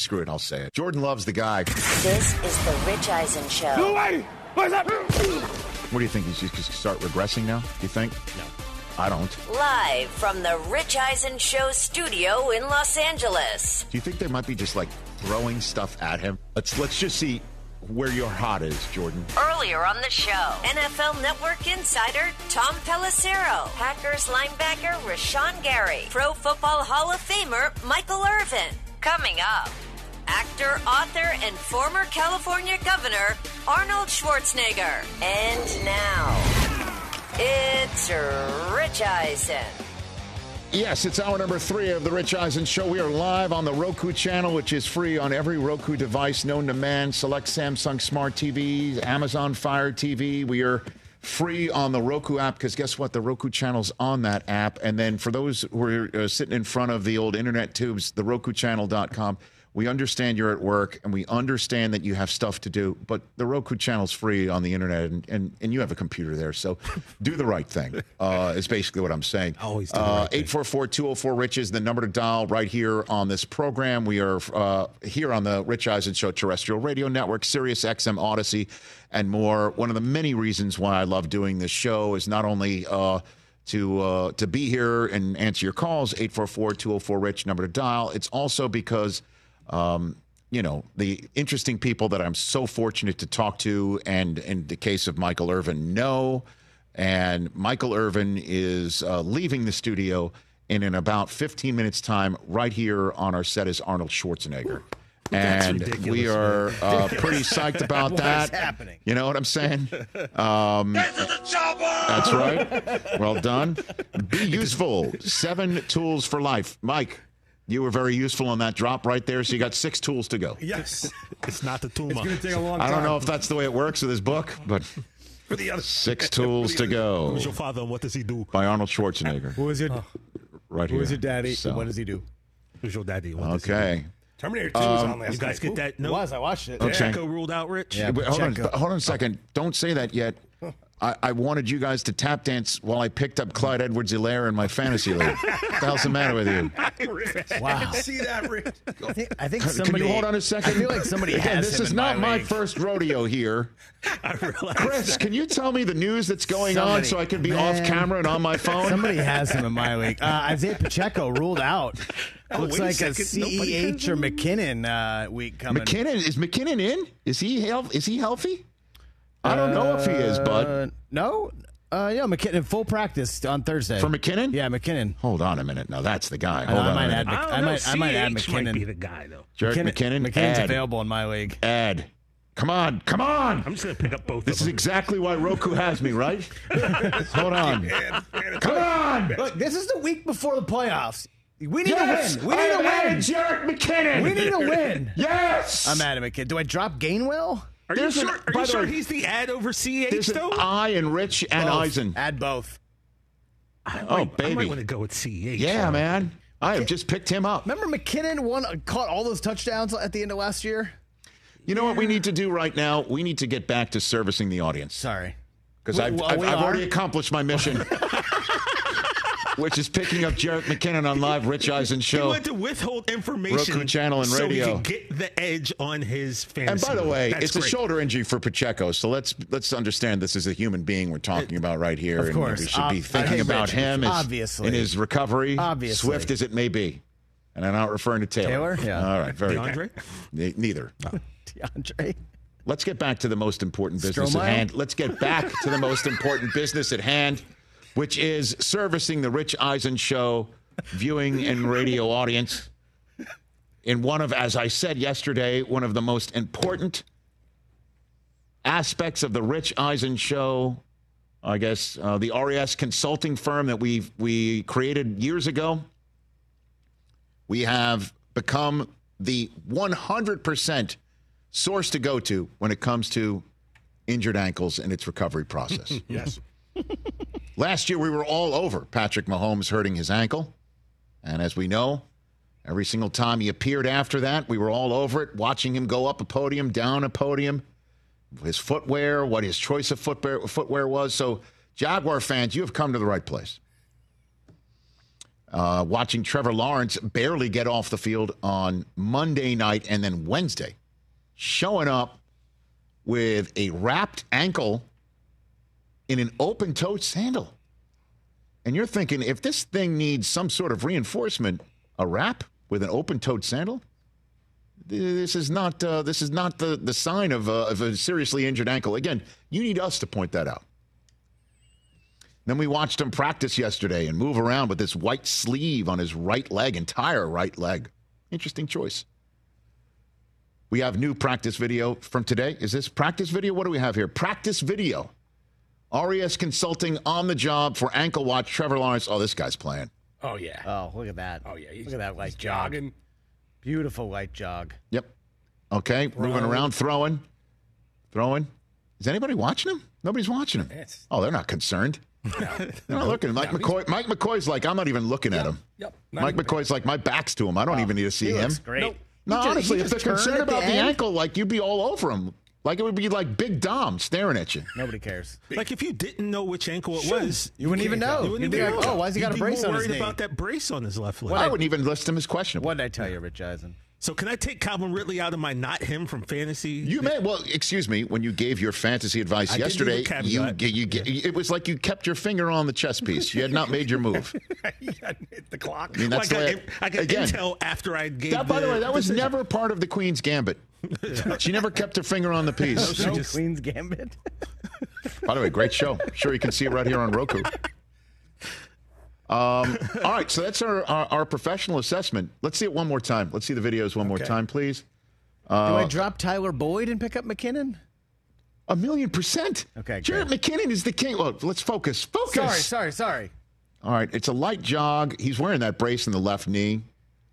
Screw it, I'll say it. Jordan loves the guy. This is the Rich Eisen Show. No way! What's up? What do you think? He's just going to start regressing now? Do you think? No. I don't. Live from the Rich Eisen Show studio in Los Angeles. Do you think they might be just like throwing stuff at him? Let's let's just see where your heart is, Jordan. Earlier on the show, NFL Network insider Tom Pelissero, Packers linebacker Rashan Gary, Pro Football Hall of Famer Michael Irvin. Coming up, actor, author, and former California governor Arnold Schwarzenegger. And now, it's Rich Eisen. Yes, it's hour number three of the Rich Eisen Show. We are live on the Roku channel, which is free on every Roku device known to man. Select Samsung Smart TVs, Amazon Fire TV. We are free on the Roku app because guess what? The Roku channel's on that app. And then for those who are uh, sitting in front of the old internet tubes, the RokuChannel.com. We understand you're at work and we understand that you have stuff to do, but the Roku channel's free on the internet and, and, and you have a computer there. So do the right thing, uh, is basically what I'm saying. Always do the uh, right thing. 844 204 Rich is the number to dial right here on this program. We are uh, here on the Rich Eisen Show Terrestrial Radio Network, Sirius XM Odyssey, and more. One of the many reasons why I love doing this show is not only. Uh, to uh, to be here and answer your calls 844-204 rich number to dial it's also because um, you know the interesting people that i'm so fortunate to talk to and in the case of michael irvin know and michael irvin is uh, leaving the studio and in about 15 minutes time right here on our set is arnold schwarzenegger That's and ridiculous, we are uh, pretty psyched about What that is happening? you know what i'm saying um, that's right. Well done. Be useful. Seven tools for life. Mike, you were very useful on that drop right there. So you got six tools to go. Yes. It's not the tool. It's going to take a long I don't know if that's the way it works with his book, but For the other six tools to go Who's your father and what does he do? by Arnold Schwarzenegger. Who is your Right Who here. is your daddy? So, What does he do? Who's your daddy? and What does he okay. Terminator 2 was on um, last do? You guys night. get that? It No. was. I watched it. Okay. Checo ruled out Rich. Yeah. Wait, hold on. Hold on a second. Don't say that yet. I, I wanted you guys to tap dance while I picked up Clyde Edwards Helaire in my fantasy league. what the hell's the matter with you? Wow. See that, Rick? I think, I think Can somebody. you hold on a second? I feel like somebody Again, has this him is in not my league. first rodeo here. I realize. Chris, can you tell me the news that's going on so I can be Man. off camera and on my phone? Somebody has him in my league. Uh, Isaiah Pacheco ruled out. Looks wait a like a, second. Nobody has CEH or McKinnon uh, week coming. McKinnon is McKinnon in? Is he health? Is he healthy? I don't know if he is, Uh, bud. no. Uh, yeah, McKinnon full practice on Thursday For McKinnon? Yeah, McKinnon. Hold on a minute. Now that's the guy. I, Hold know, I on. might a add. minute. I, don't I know. might. I might add CH might be the guy though. Jared McKinnon. McKinnon's add, available in my league. Add. Come on. Come on. I'm just gonna pick up both This of is exactly why Roku has me, right? Hold on. Come on. Look, this is the week before the playoffs. We need Yes. to win. We need to am adding win. Jerick McKinnon. We need to win. Yes. I'm at McKinnon. Do I drop Gainwell? Are you There's an- sure? Are you sure way, he's the ad over CH There's an though? I and Rich and Both. Eisen. Add both. I Oh, might- I baby. might want to go with CH. Yeah, though. man. I have just picked him up. Remember McKinnon won, caught all those touchdowns at the end of last year. You know what we need to do right now? We need to get back to servicing the audience Sorry. because I've, well, I've, I've already accomplished my mission, which is picking up Jerick McKinnon on live Rich Eisen show. He wanted to withhold information Roku channel and radio, so he could get the edge on his fantasy. And by the way, That's it's a shoulder injury for Pacheco, so let's let's understand this is a human being we're talking about right here, Of and course. we should be thinking about him as, obviously. in his recovery, Obviously. swift as it may be. And I'm not referring to Taylor. Taylor? Yeah. All right, very DeAndre? good. Ne- Neither. DeAndre. Let's get back to the most important business at hand. Let's get back to the most important business at hand, which is servicing the Rich Eisen Show viewing and radio audience in one of, as I said yesterday, one of the most important aspects of the Rich Eisen Show. I guess uh, the RES consulting firm that we we created years ago. We have become the 100% source to go to when it comes to injured ankles and its recovery process. Yes. Last year, we were all over Patrick Mahomes hurting his ankle. And as we know, every single time he appeared after that, we were all over it, watching him go up a podium, down a podium, his footwear, what his choice of footwear, footwear was. So, Jaguar fans, you have come to the right place. Uh, watching Trevor Lawrence barely get off the field on Monday night and then Wednesday, showing up with a wrapped ankle in an open toed sandal. And you're thinking, if this thing needs some sort of reinforcement, a wrap with an open toed sandal? This is not uh, this is not the, the sign of, uh, of a seriously injured ankle. Again, you need us to point that out. Then we watched him practice yesterday and move around with this white sleeve on his right leg, entire right leg. Interesting choice. We have new practice video from today. Is this practice video? What do we have here? Practice video. RES Consulting on the job for ankle watch. Trevor Lawrence. Oh, this guy's playing. Oh yeah. Oh, look at that. Oh yeah. He's, Look at that light he's jog. jogging. Beautiful light jog. Yep. Okay. Moving around, throwing, throwing. Is anybody watching him? Nobody's watching him. It's- Oh, they're not concerned. They're not looking. Mike McCoy. Mike McCoy's like, I'm not even looking at him. Yep. Not Mike even- McCoy's like, my back's to him. I don't even need to see He him. looks great. Nope. No, He ju- honestly, if they're concerned at the about the ankle, like you'd be all over him. Like it would be like Big Dom staring at you. Nobody cares. Like if you didn't know which ankle it was, You wouldn't even know. You wouldn't You'd be even like, know. oh, why has he got You'd a brace on his knee? worried about that brace on his left leg. Well, I wouldn't even list him as questionable. What did I tell you, Rich Eisen? So can I take Calvin Ridley out of my not him from fantasy? You may well excuse me when you gave your fantasy advice I yesterday. You, you, you it was like you kept your finger on the chess piece. You had not made your move. hit the clock. I mean, Well, I got, the way I got again. intel after I gave. That, by the way, that was decision. never part of the Queen's gambit. She never kept her finger on the piece. She just Queen's Gambit. By the way, great show. Sure, you can see it right here on Roku. Um, all right, so that's our, our, our professional assessment. Let's see it one more time. Let's see the videos one more time, please. Do I drop Tyler Boyd and pick up McKinnon? A million percent. Okay, Jared McKinnon is the king. Well, let's focus. Focus. Sorry, sorry, sorry. All right, it's a light jog. He's wearing that brace in the left knee.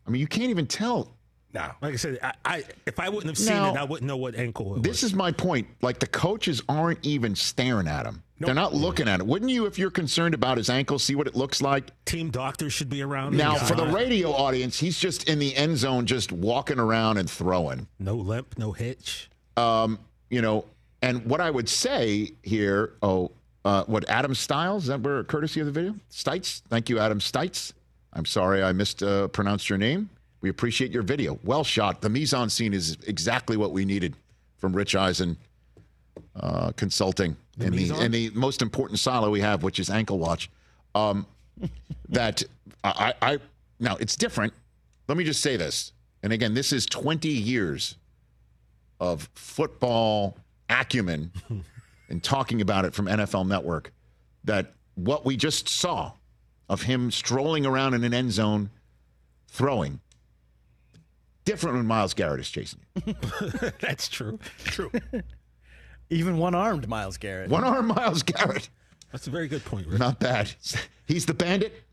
I mean, you can't even tell. No. Like I said, I, I if I wouldn't have seen Now, it, I wouldn't know what ankle it This was. is my point. Like the coaches aren't even staring at him. They're not looking at it. Wouldn't you, if you're concerned about his ankle, see what it looks like? Team doctors should be around. Now, for the not. radio audience, he's just in the end zone, just walking around and throwing. no limp, no hitch. You know, and what I would say here, oh, uh, what Adam Stiles, is that where courtesy of the video? Stites, thank you, Adam Stites. I'm sorry I mispronounced your name. We appreciate your video. Well shot. The mise en scene is exactly what we needed from Rich Eisen uh, Consulting in the mise-en? in the most important silo we have, which is ankle watch. Um, that I, I now it's different. Let me just say this, and again, this is 20 years of football acumen and talking about it from NFL Network. That what we just saw of him strolling around in an end zone, throwing. Different when Myles Garrett is chasing you. That's true. True. Even one armed Myles Garrett. One armed Myles Garrett. That's a very good point, Rick. Not bad. He's the bandit.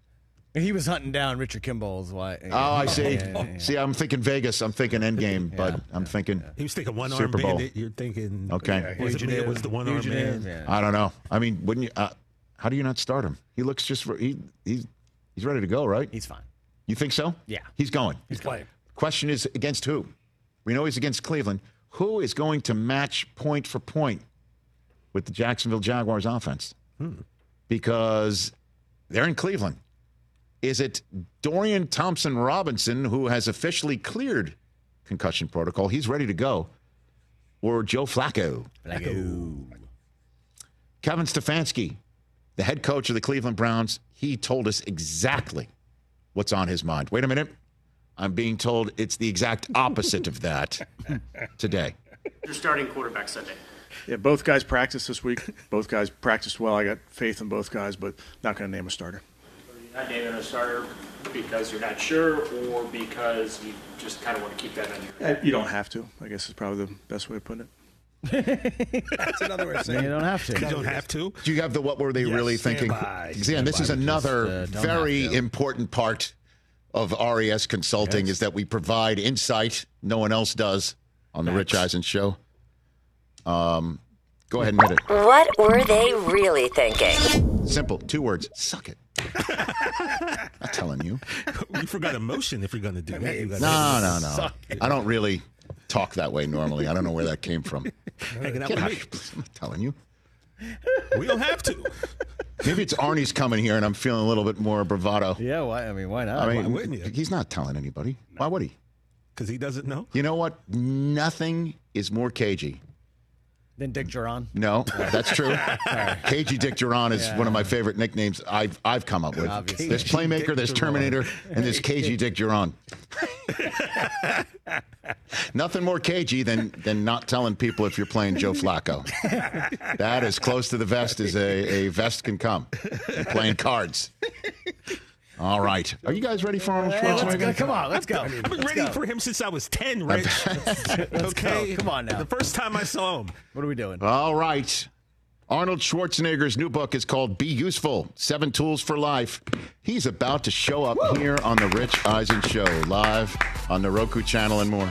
He was hunting down Richard Kimball's wife. Oh, I see. Yeah, yeah, yeah. See, I'm thinking Vegas. I'm thinking Endgame, but I'm thinking He was thinking one arm Super Bowl. bandit. You're thinking okay. Was it? It was the one arm man. yeah. I don't know. I mean, wouldn't you? Uh, how do you not start him? He looks just he he's he's ready to go, right? He's fine. You think so? Yeah. He's going. He's playing. Question is against who? We know he's against Cleveland. Who is going to match point for point with the Jacksonville Jaguars offense? Hmm. Because they're in Cleveland. Is it Dorian Thompson Robinson, who has officially cleared concussion protocol? He's ready to go. Or Joe Flacco? Ooh. Kevin Stefanski, the head coach of the Cleveland Browns, he told us exactly what's on his mind. Wait a minute. I'm being told it's the exact opposite of that today. Your starting quarterback Sunday. Yeah, both guys practiced this week. Both guys practiced well. I got faith in both guys, but not going to name a starter. You're not naming a starter because you're not sure, or because you just kind of want to keep that under your. Uh, You don't have to. I guess is probably the best way of putting it. That's another way of saying You don't have to. You don't have to. Do you have the what were they really thinking? by, See, this is another Just, uh, very important part of RES Consulting is that we provide insight no one else does on the Rich Eisen show. Um, go ahead and hit it. What were they really thinking? Simple, two words. Suck it. I'm telling you. You forgot emotion if you're going to do that. You gotta No, no, no. I don't really talk that way normally. I don't know where that came from. hanging out with me. I'm telling you. We don't have to. Maybe it's Arnie's coming here, and I'm feeling a little bit more bravado. Yeah, why? I mean, why not? I mean, wouldn't you? he's not telling anybody. Why would he? Because he doesn't know. You know what? Nothing is more cagey. Then Dick Jauron. No, that's true. Cagey Dick Jauron is Yeah. one of my favorite nicknames I've I've come up with. Obviously. There's Playmaker, Dick there's Jauron. Terminator, and there's Cagey Dick Jauron. Nothing more cagey than than not telling people if you're playing Joe Flacco. that is close to the vest as a, a vest can come. You're playing cards. All right. Are you guys ready for Arnold Hey, let's go. Schwarzenegger? Come on, let's go. I've been Let's ready go. for him since I was 10, Rich. okay? Come on now. The first time I saw him. What are we doing? All right. Arnold Schwarzenegger's new book is called Be Useful Seven Tools for Life. He's about to show up here on The Rich Eisen Show, live on the Roku channel and more.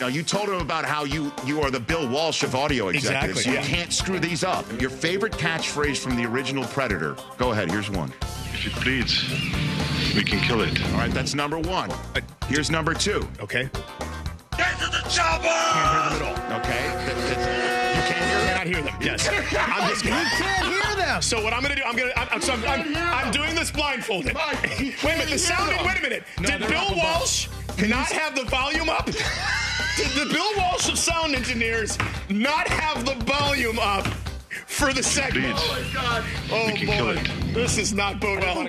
Now you told him about how you you are the Bill Walsh of audio executives. Exactly, You can't screw these up. Your favorite catchphrase from the original Predator. Go ahead. Here's one. If it bleeds, we can kill it. All right, that's number one. Here's number two. Okay. Get to the chopper! Can't hear them at all. Okay, That- that's- you can't hear Cannot hear them. Yes. I'm just You can't hear them. So what I'm gonna do? I'm gonna. I'm, I'm, so I'm, I'm, I'm doing this blindfolded. Wait a minute. The sound. Wait a minute. Did Bill Walsh not have the volume up? Did the Bill Walsh of sound engineers not have the volume up for the segment? Bleeds. Oh my God. Oh We can boy. kill it. This is not bode well.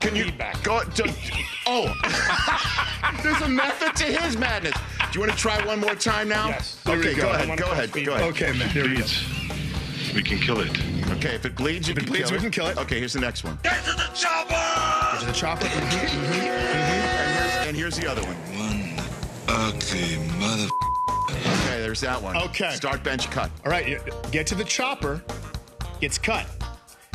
Can you go? To, oh, there's a method to his madness. Do you want to try one more time now? Yes. Okay, go go. ahead. Go ahead. Go ahead. Okay, man. Here it we go. bleeds, we can kill it. Okay, if it bleeds, If it bleeds, kill we can kill it. Okay, here's the next one. Get to the chopper! To the chopper. And here's the other one. One ugly mother. Okay, there's that one. Okay. Start bench cut. All right, you get to the chopper, gets cut.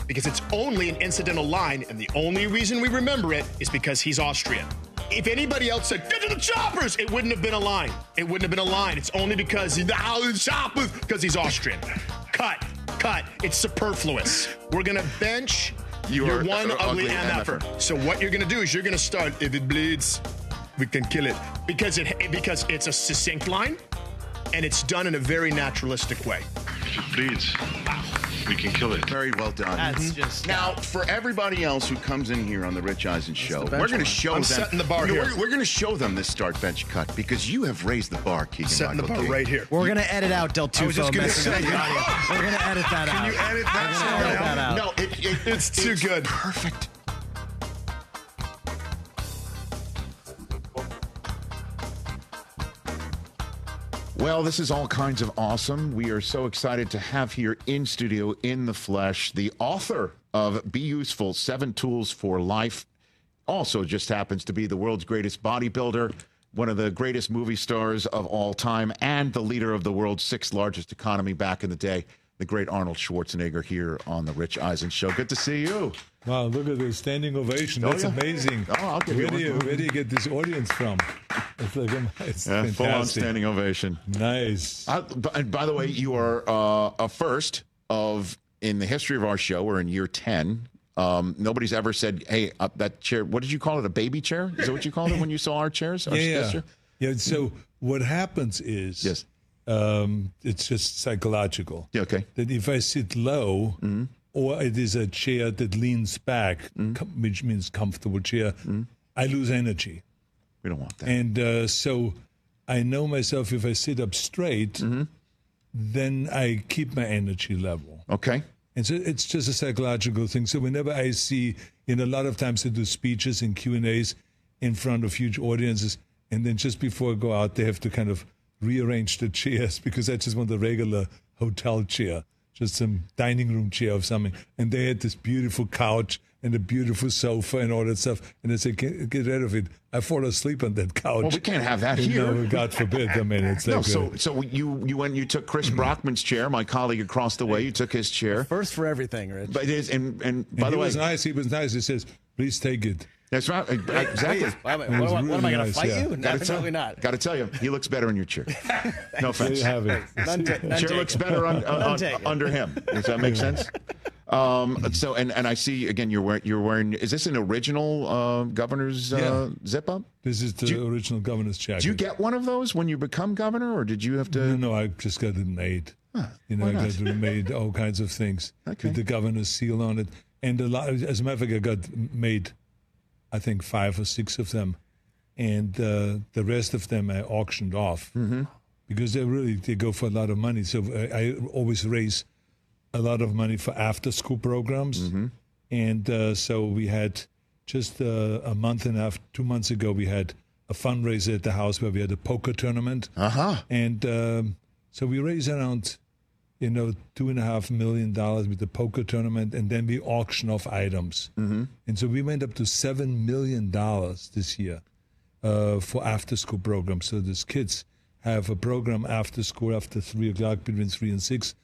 Because it's only an incidental line, and the only reason we remember it is because he's Austrian. If anybody else said, get to the choppers, it wouldn't have been a line. It wouldn't have been a line. It's only because he's the choppers, because he's Austrian. Cut, cut. It's superfluous. We're gonna bench You your are one ugly, ugly MFer. MFer. So what you're gonna do is you're gonna start, if it bleeds, we can kill it. Because it because it's a succinct line and it's done in a very naturalistic way. If it bleeds, we can kill it. Very well done. That's mm-hmm. just Now, for everybody else who comes in here on the Rich Eisen show, we're going to benchmark. show I'm them. setting the bar No, here. We're, we're going to show them this start bench cut because you have raised the bar, Keegan. Setting the bar Key. right here. We're gonna edit out Del Tufo was just gonna messing up say- the audio. We're gonna edit that out. Can you edit that, We're edit that out. No, it, it, It's too good. Perfect. Well, this is all kinds of awesome. We are so excited to have here in studio, in the flesh, the author of Be Useful Seven Tools for Life. Also, just happens to be the world's greatest bodybuilder, one of the greatest movie stars of all time, and the leader of the world's sixth largest economy back in the day, the great Arnold Schwarzenegger here on The Rich Eisen Show. Good to see you. Wow, look at this standing ovation. Oh, That's yeah. amazing. Oh, I'll give where, do you, where do you get this audience from? It's like it's Yeah, full on standing ovation. Nice. B- and by the way, you are uh, a first of in the history of our show. We're in year ten. Um, nobody's ever said, "Hey, uh, that chair." What did you call it? A baby chair? Is that what you called it when you saw our chairs? Our yeah, yeah. yeah. So what happens is, Yes. Um, it's just psychological. Yeah, okay. That if I sit low, Mm-hmm. or it is a chair that leans back, com- which means comfortable chair, Mm-hmm. I lose energy. We don't want that. And uh, so I know myself if I sit up straight, Mm-hmm. then I keep my energy level. okay. And so it's just a psychological thing. So whenever I see, in a lot of times I do speeches and Q and A's in front of huge audiences, and then just before I go out, they have to kind of rearrange the chairs because I just want a regular hotel chair, just some dining room chair or something. And they had this beautiful couch and a beautiful sofa and all that stuff. And I said, get, get rid of it. I fall asleep on that couch. Well, we can't have that You here. know, God forbid. I mean, it's No, like so a- so you you went you took Chris mm-hmm. Brockman's chair, my colleague across the way. You took his chair. First for everything, Rich. But it is, and and by and the he way, was nice. He was nice. He says, please take it. That's right. Exactly. Why am I- It was what, am I- what am I really going to nice, fight yeah. you? Gotta Definitely tell, not. Got to tell you, he looks better in your chair. No There offense. you have it. None ta- none chair looks better on, uh, None on- under him. Does that make sense? Um, so and and I see again you're wearing you're wearing is this an original uh, governor's uh, zip up? This is the original governor's jacket. Do you get one of those when you become governor, or did you have to? No, no, I just got it made. you know, why I got it made all kinds of things Okay. with the governor's seal on it, and a lot. As a matter of fact, I got made, I think five or six of them, and uh, the rest of them I auctioned off Mm-hmm. because they really they go for a lot of money. So I, I always raise a lot of money for after school programs, Mm-hmm. and uh, so we had just uh, a month and a half, two months ago, we had a fundraiser at the house where we had a poker tournament. Uh huh. And um, so we raised around, you know, two and a half million dollars with the poker tournament, and then we auction off items. Mm-hmm. And so we went up to seven million dollars this year uh, for after-school programs. So these kids have a program after school, after three o'clock, between three and six,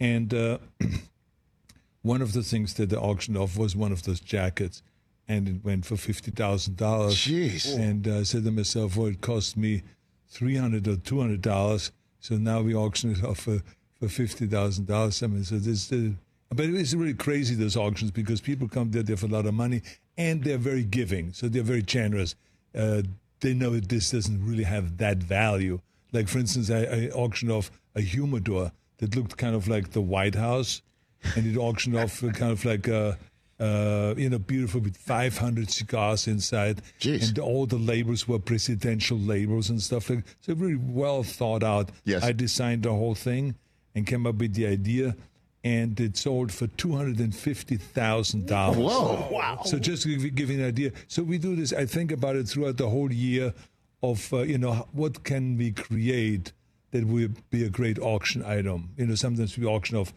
and uh, one of the things that they auctioned off was one of those jackets, and it went for fifty thousand dollars. Jeez. And uh, I said to myself, well, it cost me three hundred or two hundred dollars, so now we auction it off for, for fifty thousand dollars. I mean, so this, uh, but it's really crazy those auctions because people come there, there for a lot of money, and they're very giving, so they're very generous. Uh, they know that this doesn't really have that value. Like for instance, I, I auctioned off a humidor that looked kind of like the White House, and it auctioned off uh, kind of like a. Uh, you know, beautiful with 500 cigars inside, Jeez. and all the labels were presidential labels and stuff like. So really well thought out. Yes. I designed the whole thing and came up with the idea, and it sold for two hundred and fifty thousand dollars. Whoa. Wow! So just to give you, an idea, so we do this. I think about it throughout the whole year of uh, you know what can we create that will be a great auction item. You know, sometimes we auction off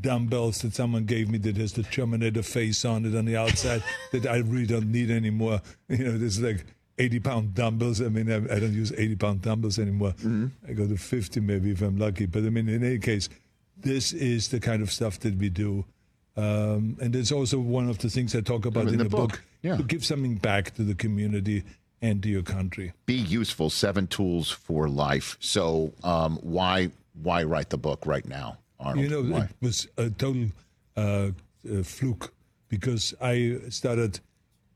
dumbbells that someone gave me that has the Terminator face on it on the outside that I really don't need anymore. You know, there's like 80 pound dumbbells. I mean, I, I don't use 80 pound dumbbells anymore. I go to 50 maybe if I'm lucky. But I mean, in any case, this is the kind of stuff that we do. Um, and it's also one of the things I talk about In in, the the, book, book, yeah. to give something back to the community and to your country. Be useful. Seven tools for life. So um, why why write the book right now, Arnold? You know, why? it was a total uh, uh, fluke because I started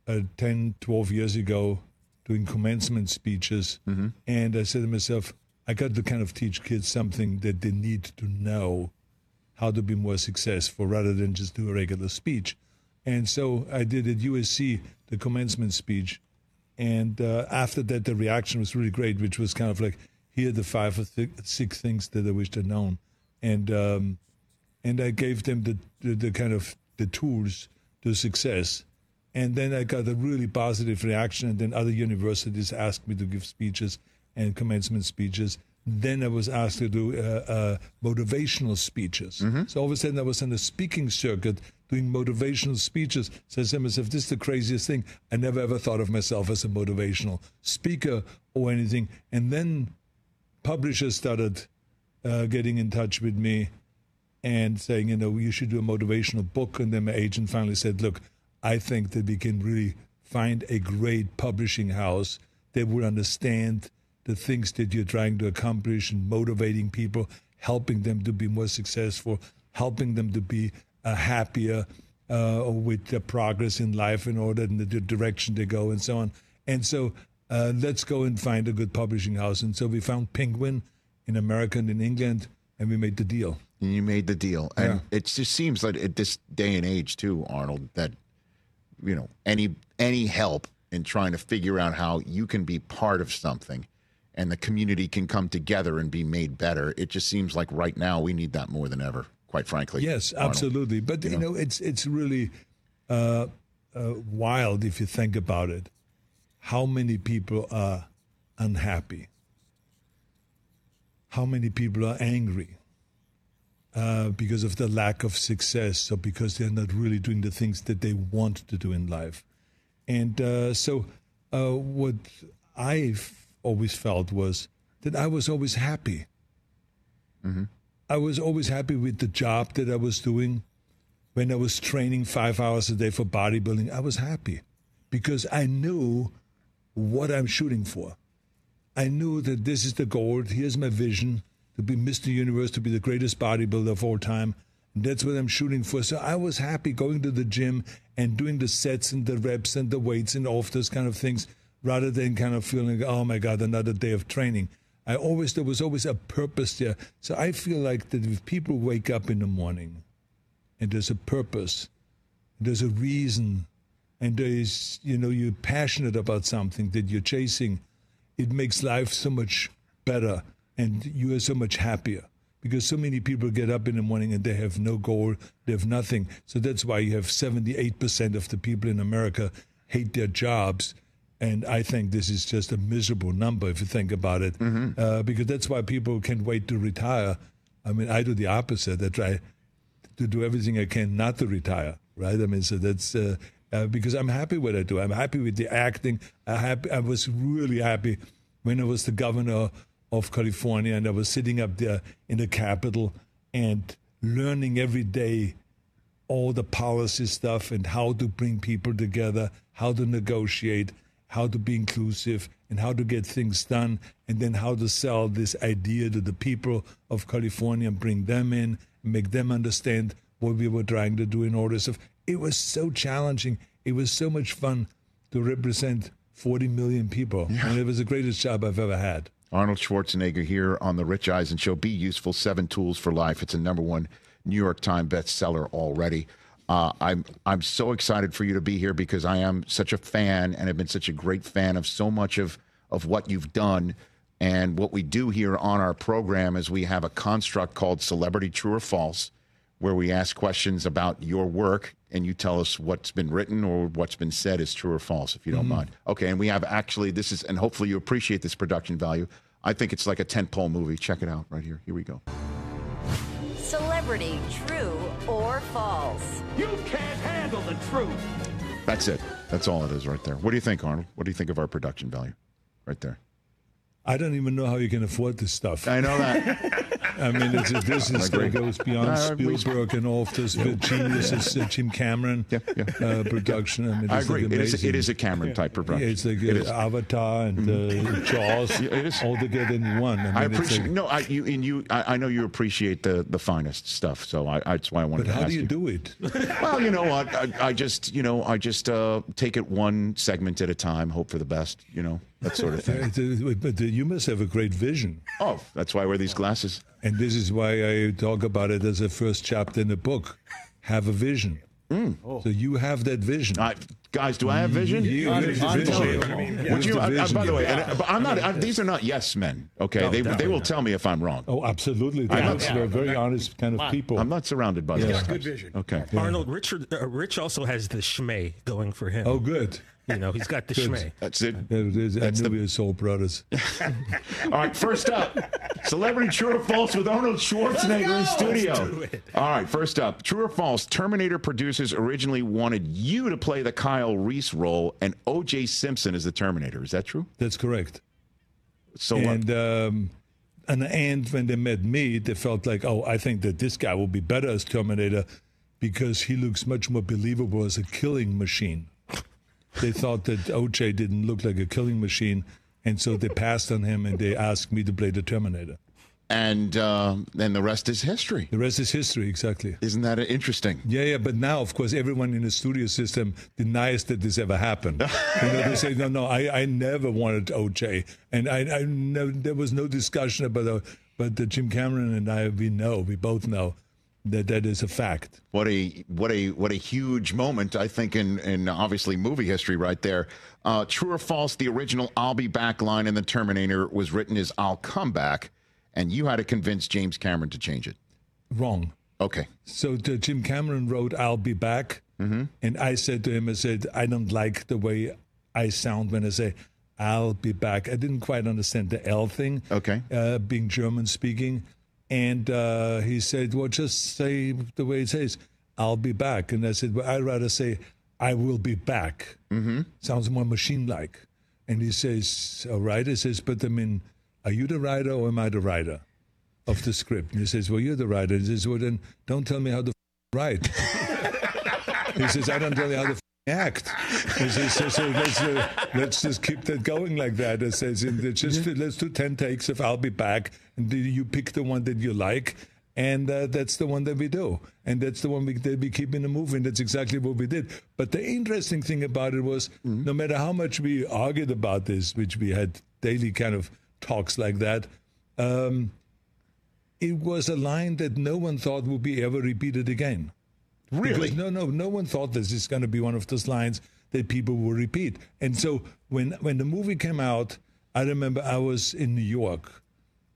uh, 10, 12 years ago doing commencement speeches. Mm-hmm. And I said to myself, I got to kind of teach kids something that they need to know how to be more successful rather than just do a regular speech. And so I did at USC the commencement speech. And uh, after that, the reaction was really great, which was kind of like, here are the five or six things that I wished I'd known. And um, and I gave them the, the, the kind of the tools to success. And then I got a really positive reaction. And then other universities asked me to give speeches and commencement speeches. Then I was asked to do uh, uh, motivational speeches. So all of a sudden I was on the speaking circuit doing motivational speeches. So I said to myself, this is the craziest thing. I never ever thought of myself as a motivational speaker or anything. And then publishers started uh, getting in touch with me and saying, you know, you should do a motivational book. And then my agent finally said, look, I think that we can really find a great publishing house that will understand the things that you're trying to accomplish and motivating people, helping them to be more successful, helping them to be uh, happier uh, with their progress in life in order in the direction they go and so on. And so uh, let's go and find a good publishing house. And so we found Penguin in America and in England, and we made the deal. And you made the deal. And Yeah. it just seems like at this day and age too, Arnold, that you know, any any help in trying to figure out how you can be part of something and the community can come together and be made better. It just seems like right now we need that more than ever, quite frankly. Yes, Arnold. absolutely. But you know, it's it's really uh, uh, wild if you think about it. How many people are unhappy? How many people are angry uh, because of the lack of success, or because they're not really doing the things that they want to do in life? And uh, so, uh, what I've always felt was that I was always happy. I was always happy with the job that I was doing. When I was training five hours a day for bodybuilding, I was happy because I knew what I'm shooting for. I knew that this is the goal. Here's my vision to be Mr. Universe, to be the greatest bodybuilder of all time. And that's what I'm shooting for. So I was happy going to the gym and doing the sets and the reps and the weights and all those kind of things rather than kind of feeling, oh my God, another day of training. I always, there was always a purpose there. So I feel like that if people wake up in the morning and there's a purpose, there's a reason, and there is, you know, you're passionate about something that you're chasing, it makes life so much better and you are so much happier because so many people get up in the morning and they have no goal, they have nothing. So that's why you have 78% of the people in America hate their jobs. And I think this is just a miserable number if you think about it, uh, because that's why people can't wait to retire. I mean, I do the opposite. I try to do everything I can not to retire, right? I mean, so that's uh, uh, because I'm happy with what I do. I'm happy with the acting. I happy. I was really happy when I was the governor of California and I was sitting up there in the Capitol and learning every day all the policy stuff and how to bring people together, how to negotiate, how to be inclusive, and how to get things done, and then how to sell this idea to the people of California and bring them in, make them understand what we were trying to do in order. So it was so challenging. It was so much fun to represent 40 million people. And it was the greatest job I've ever had. Arnold Schwarzenegger here on the Rich Eisen Show. Be useful. Seven tools for life. It's a number one New York Times bestseller already. Uh, I'm I'm so excited for you to be here because I am such a fan and have been such a great fan of so much of of what you've done. And what we do here on our program is we have a construct called Celebrity True or False, where we ask questions about your work and you tell us what's been written or what's been said is true or false, if you don't mm-hmm. mind. Okay, and we have actually this is, and hopefully you appreciate this production value. I think it's like a tentpole movie. Check it out right here. Here we go. Celebrity true or false? You can't handle the truth. That's it. That's all it is right there. What do you think, Arnold? What do you think of our production value? Right there. I don't even know how you can afford this stuff. I know that. I mean, it's, this is agree. that goes beyond Uh, Spielberg and all of this with geniuses, uh, Jim Cameron Yeah, yeah. Uh, production. I mean, I it's agree. Like it, is, it is a Cameron type Yeah, production. it's like It uh, is. Avatar and uh, Jaws, Yeah, it is. all together in one. I, mean, I appreciate like- no. I you and you. I, I know you appreciate the the finest stuff. So I, I that's why I wanted to ask but to how ask do you do it? Well, you know what? I, I just, you know, I just uh, take it one segment at a time, hope for the best, you know. that sort of thing. But uh, you must have a great vision. Oh, that's why I wear these glasses. And this is why I talk about it as a first chapter in the book. Have a vision. So you have that vision. Uh, guys, do I have vision? You have vision. Would you? the I- I- by the way, and, uh, but I'm not. I, these are not yes men. Okay, they they will tell me if I'm wrong. Oh, absolutely. They're, I'm- they're very honest kind of people. I'm not surrounded by those. Good vision. Okay. Arnold Richard uh, Rich also has the schmay going for him. Oh, good. You know, he's got the Good. schmay. That's it. There it is. I That's knew the- we were soul brothers. All right, first up, celebrity true or false with Arnold Schwarzenegger in studio. All right, first up, true or false? Terminator producers originally wanted you to play the Kyle Reese role, and O.J. Simpson is the Terminator. Is that true? That's correct. So and um, and and when they met me, they felt like, oh, I think that this guy will be better as Terminator because he looks much more believable as a killing machine. They thought that OJ didn't look like a killing machine, and so they passed on him and they asked me to play the Terminator. And uh, then the rest is history. The rest is history, exactly. Isn't that interesting? Yeah, yeah, but now, of course, everyone in the studio system denies that this ever happened. you know, they say, no, no, I, I never wanted OJ, and I, I never, there was no discussion about it. But the Jim Cameron and I, we know, we both know that that is a fact. What a what a what a huge moment! I think in in obviously movie history right there. Uh, true or false? The original "I'll be back" line in the Terminator was written as "I'll come back," and you had to convince James Cameron to change it. Wrong. Okay. So the Jim Cameron wrote "I'll be back," and I said to him, I said, I don't like the way I sound when I say "I'll be back." I didn't quite understand the L thing. Okay. uh, being German speaking, and uh, he said, "Well, just say the way it says, I'll be back." And I said, "Well, I'd rather say I will be back." Mm-hmm. Sounds more machine-like. And he says, "All right." He says, "But I mean, are you the writer or am I the writer of the script?" And he says, "Well, you're the writer." He says, "Well, then don't tell me how to write." he says, "I don't tell you how to." Act. Says, so, so let's, uh, let's just keep that going like that. It says, just let's do ten takes of "I'll be back," and you pick the one that you like, and uh, that's the one that we do, and that's the one we, that we keep in the movie, and that's exactly what we did. But the interesting thing about it was, no matter how much we argued about this, which we had daily kind of talks like that, um, it was a line that no one thought would be ever repeated again. Really? Because no, no, no one thought this is going to be one of those lines that people will repeat. And so when when the movie came out, I remember I was in New York,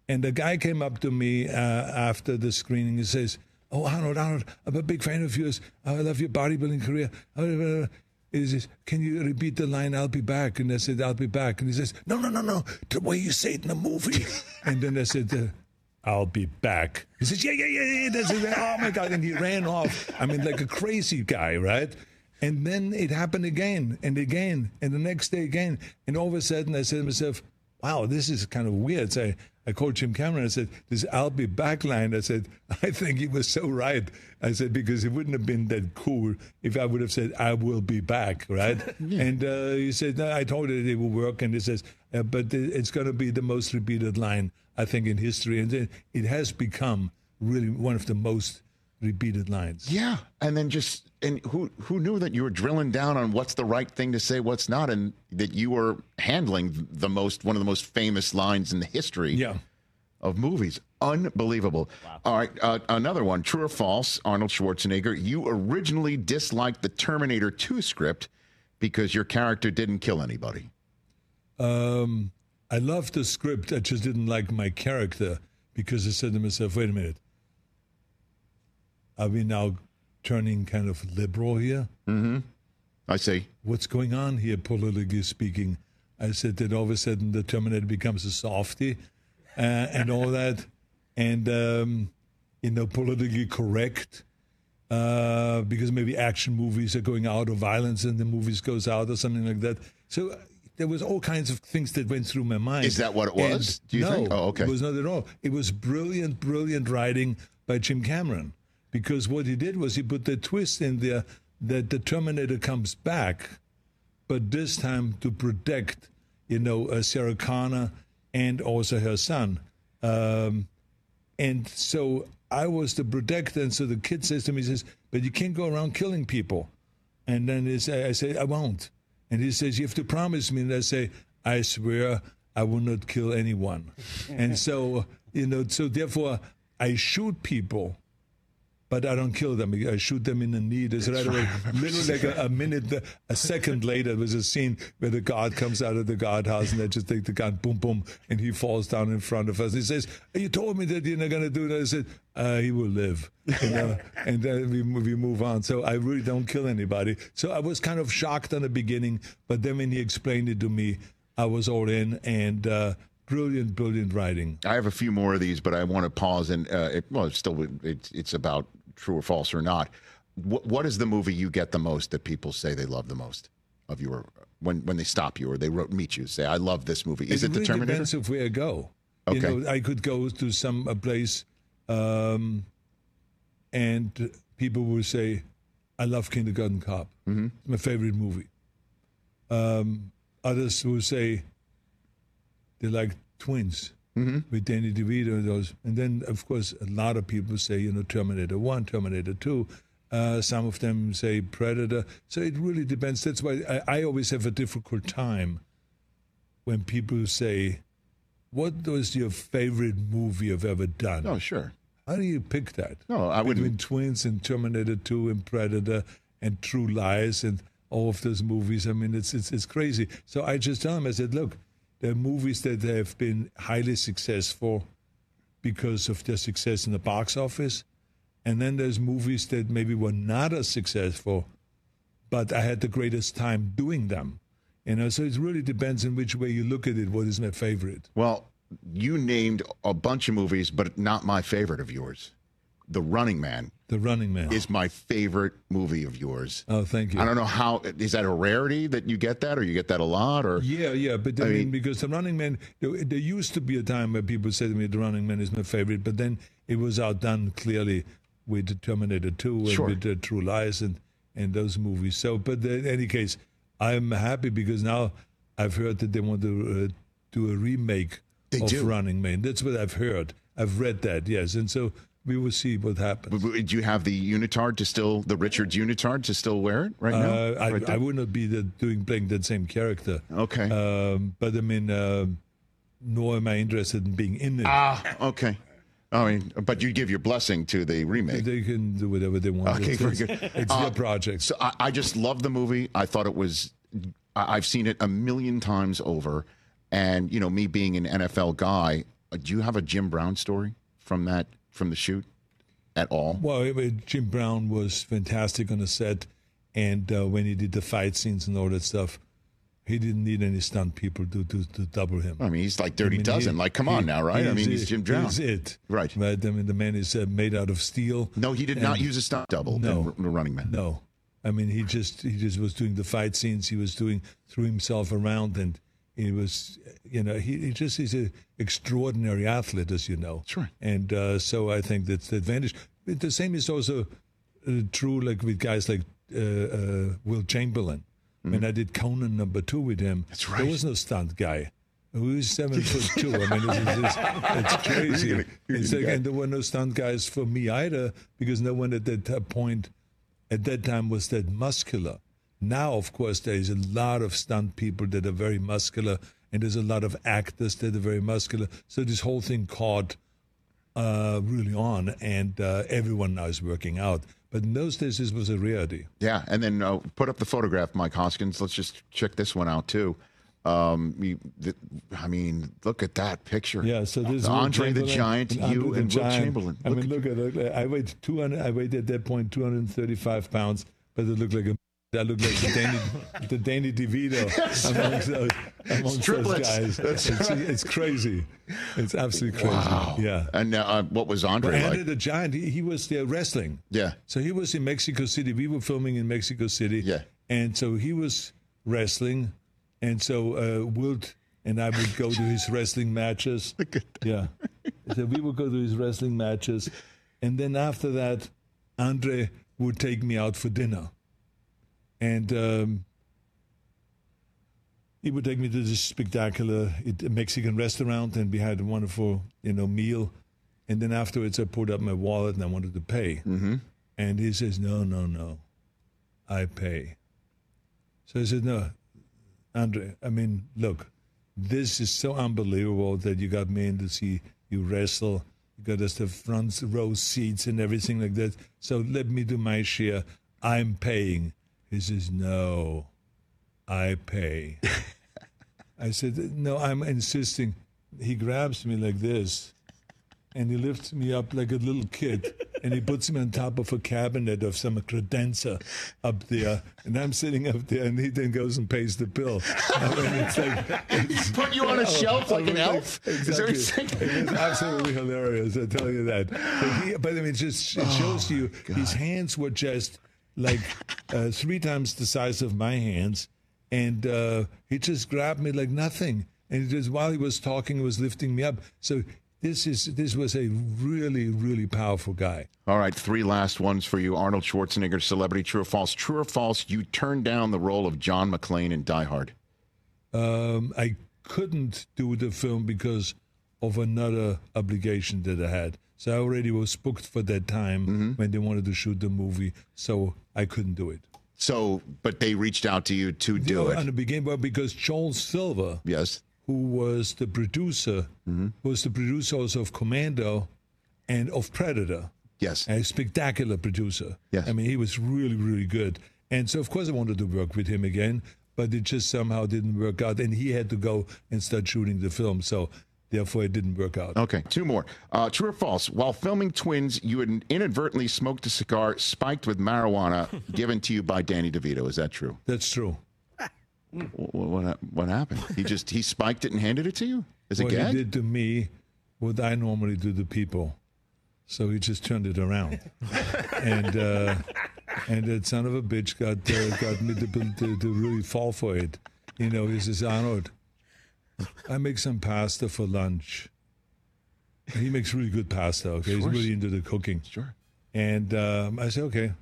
and a guy came up to me uh, after the screening and says, "Oh, Arnold, Arnold, I'm a big fan of yours. I love your bodybuilding career." He says, "Can you repeat the line? I'll be back." And I said, "I'll be back." And he says, "No, no, no, no, the way you say it in the movie." and then I said. Uh, I'll be back. He says, yeah, yeah, yeah, yeah. That's it. Oh my God. And he ran off. I mean, like a crazy guy, right? And then it happened again and again and the next day again. And all of a sudden I said to myself, wow, this is kind of weird. So I, I called Jim Cameron. I said, this I'll be back line. I said, I think he was so right. I said, because it wouldn't have been that cool if I would have said, I will be back, right? And uh, he said, no, I told it it will work. And he says, uh, but it's going to be the most repeated line, I think, in history. And then it has become really one of the most repeated lines. Yeah, and then just and who who knew that you were drilling down on what's the right thing to say, what's not, and that you were handling the most one of the most famous lines in the history Yeah. of movies. Unbelievable. All right, uh, another one. True or false? Arnold Schwarzenegger. You originally disliked the Terminator 2 script because your character didn't kill anybody. Um, I loved the script. I just didn't like my character because I said to myself, wait a minute. Are we now turning kind of liberal here? I see. What's going on here, politically speaking? I said that all of a sudden the Terminator becomes a softie uh, and all that. And, um, you know, politically correct. Uh, because maybe action movies are going out or violence in the movies goes out or something like that. So there was all kinds of things that went through my mind. Is that what it was? And Do you no, think? Oh, okay. It was not at all. It was brilliant, brilliant writing by Jim Cameron. Because what he did was he put the twist in there that the Terminator comes back, but this time to protect, you know, uh, Sarah Connor and also her son. Um, and so I was the protector. And so the kid says to me, he says, but you can't go around killing people. And then I say, I won't. And he says, you have to promise me. And I say, I swear I will not kill anyone. and so, you know, so therefore I shoot people but I don't kill them. I shoot them in the knee. There's right away, literally like a, a minute, a second later, there was a scene where the guard comes out of the guardhouse and they just take the gun, boom, boom, and he falls down in front of us. He says, "You told me that you're not going to do that." I said, uh, "He will live," you know? and then we we move on. So I really don't kill anybody. So I was kind of shocked in the beginning, but then when he explained it to me, I was all in and. Uh, Brilliant, brilliant writing. I have a few more of these, but I want to pause and uh, it, well, it's still it's it's about true or false or not. What, what is the movie you get the most that people say they love the most of your when when they stop you or they wrote, meet you? Say, I love this movie. Is it, it really the Terminator? depends of where I go. Okay. You know, I could go to some a place, um, and people will say, "I love Kindergarten Cop. Mm-hmm. It's my favorite movie." Um, others will say they like Twins Mm-hmm. with Danny DeVito and those, and then of course a lot of people say, you know, Terminator One, Terminator Two. Uh, some of them say Predator. So it really depends. That's why I, I always have a difficult time when people say, "What was your favorite movie you've ever done?" Oh, sure. How do you pick that? No, I Between wouldn't. Twins and Terminator Two and Predator and True Lies and all of those movies. I mean, it's it's it's crazy. So I just tell them, I said, look, there are movies that have been highly successful because of their success in the box office, and then there's movies that maybe were not as successful, but I had the greatest time doing them. You know, so it really depends on which way you look at it. What is my favorite? Well, you named a bunch of movies, but not my favorite of yours. The Running Man The Running Man. is my favorite movie of yours. oh, thank you. I don't know how is that a rarity that you get that, or you get that a lot, or Yeah, yeah, but I, I mean, mean- because the Running Man, there, there used to be a time where people said to me, "The Running Man is my favorite," but then it was outdone clearly with Terminator Two and Sure. with the True Lies and and those movies. So, but in any case, I'm happy because now I've heard that they want to uh, do a remake They of do. Running Man. That's what I've heard. I've read that, yes, and so we will see what happens. do you have the unitard to still the Richards unitard to still wear it right now? Uh, I, Right? I would not be the, doing playing that same character. Okay. Um, but I mean, um nor am I interested in being in it. Ah, okay. I mean, but you give your blessing to the remake. They can do whatever they want. Okay, it's, very good. It's Uh, their project. So I, I just love the movie. I thought it was. I- I've seen it a million times over, and you know, me being an NFL guy, uh, do you have a Jim Brown story from that from the shoot at all? Well, it- it- Jim Brown was fantastic on the set, and uh, when he did the fight scenes and all that stuff, he didn't need any stunt people to to, to double him. I mean, he's like Dirty I mean, Dozen. he- like, come on he- now, right? I mean, he's. Jim Brown. He's it. Right. Right. I mean, the man is uh, made out of steel. No, he did not use a stunt double No. in The Running Man. No, I mean he just he just was doing the fight scenes. He was doing threw himself around, and he was you know he, he just is an extraordinary athlete, as you know. Sure. And uh, so I think that's the advantage. But the same is also uh, true, like with guys like uh, uh, Wilt Chamberlain. I mean, I did Conan number two with him. Mm-hmm. That's There was no stunt guy. Was seven foot two. I mean, it's, it's, it's crazy. Really? It's like, and there were no stunt guys for me either because no one at that point, at that time, was that muscular. Now, of course, there is a lot of stunt people that are very muscular, and there's a lot of actors that are very muscular. So this whole thing caught uh, really on, and uh, everyone now is working out. But in those days, this was a rarity. Yeah, and then uh, put up the photograph, Mike Hoskins. Let's just check this one out too. Um, you, the, I mean, look at that picture. Yeah, so this is Andre the Giant, and you and Wilt. Chamberlain. I Look mean, look at it. I weighed 200. I weighed at that point 235 pounds, but it looked like a. I looked like the Danny, the Danny DeVito amongst those, amongst those guys. That's it's, it's crazy. It's absolutely crazy. Wow. Yeah. And uh, what was Andre But like? Andre the Giant, he, he was there wrestling. Yeah. So he was in Mexico City. We were filming in Mexico City. Yeah. And so he was wrestling. And so uh, Wilt and I would go to his wrestling matches. Yeah. So we would go to his wrestling matches. And then after that, Andre would take me out for dinner. And um, he would take me to this spectacular Mexican restaurant, and we had a wonderful, you know, meal. And then afterwards, I pulled up my wallet and I wanted to pay. Mm-hmm. And he says, "No, no, no, I pay." So I said, "No, Andre. I mean, look, this is so unbelievable that you got me in to see you wrestle. You got us the front row seats and everything like that. So let me do my share. I'm paying. He says, no, I pay. I said, no, I'm insisting. He grabs me like this and he lifts me up like a little kid and he puts me on top of a cabinet of some credenza up there and i'm sitting up there and he then goes and pays the bill I mean, it's like it's, Put you on a shelf oh, like an elf? Is there exactly. a- it is absolutely hilarious i tell you that but, he, but i mean it just it oh shows you his hands were just like uh, three times the size of my hands and uh, he just grabbed me like nothing and just while he was talking he was lifting me up so this is this was a really really powerful guy All right, three last ones for you. Arnold Schwarzenegger, celebrity, true or false? True or false? You turned down the role of John McClane in Die Hard. um, i couldn't do the film because of another obligation that i had so i already was booked for that time mm-hmm. when they wanted to shoot the movie so i couldn't do it So, but they reached out to you to do it? on it. the beginning well, because joel silver Yes. who was the producer, mm-hmm. was the producer also of Commando and of Predator. Yes. A spectacular producer. Yes. I mean, he was really, really good. And so, of course, I wanted to work with him again, but it just somehow didn't work out. And he had to go and start shooting the film. So, therefore, it didn't work out. Okay, two more. Uh, true or false? While filming Twins, you had inadvertently smoked a cigar spiked with marijuana given to you by Danny DeVito. Is that true? That's true. What, what, what happened? He just he spiked it and handed it to you as a what gag. he did to me, what I normally do to people. So he just turned it around, and uh, and that son of a bitch got uh, got me to, to to really fall for it. You know, he says, Arnold, I make some pasta for lunch. He makes really good pasta. Okay, he's really into the cooking. Sure. And um, I said, okay.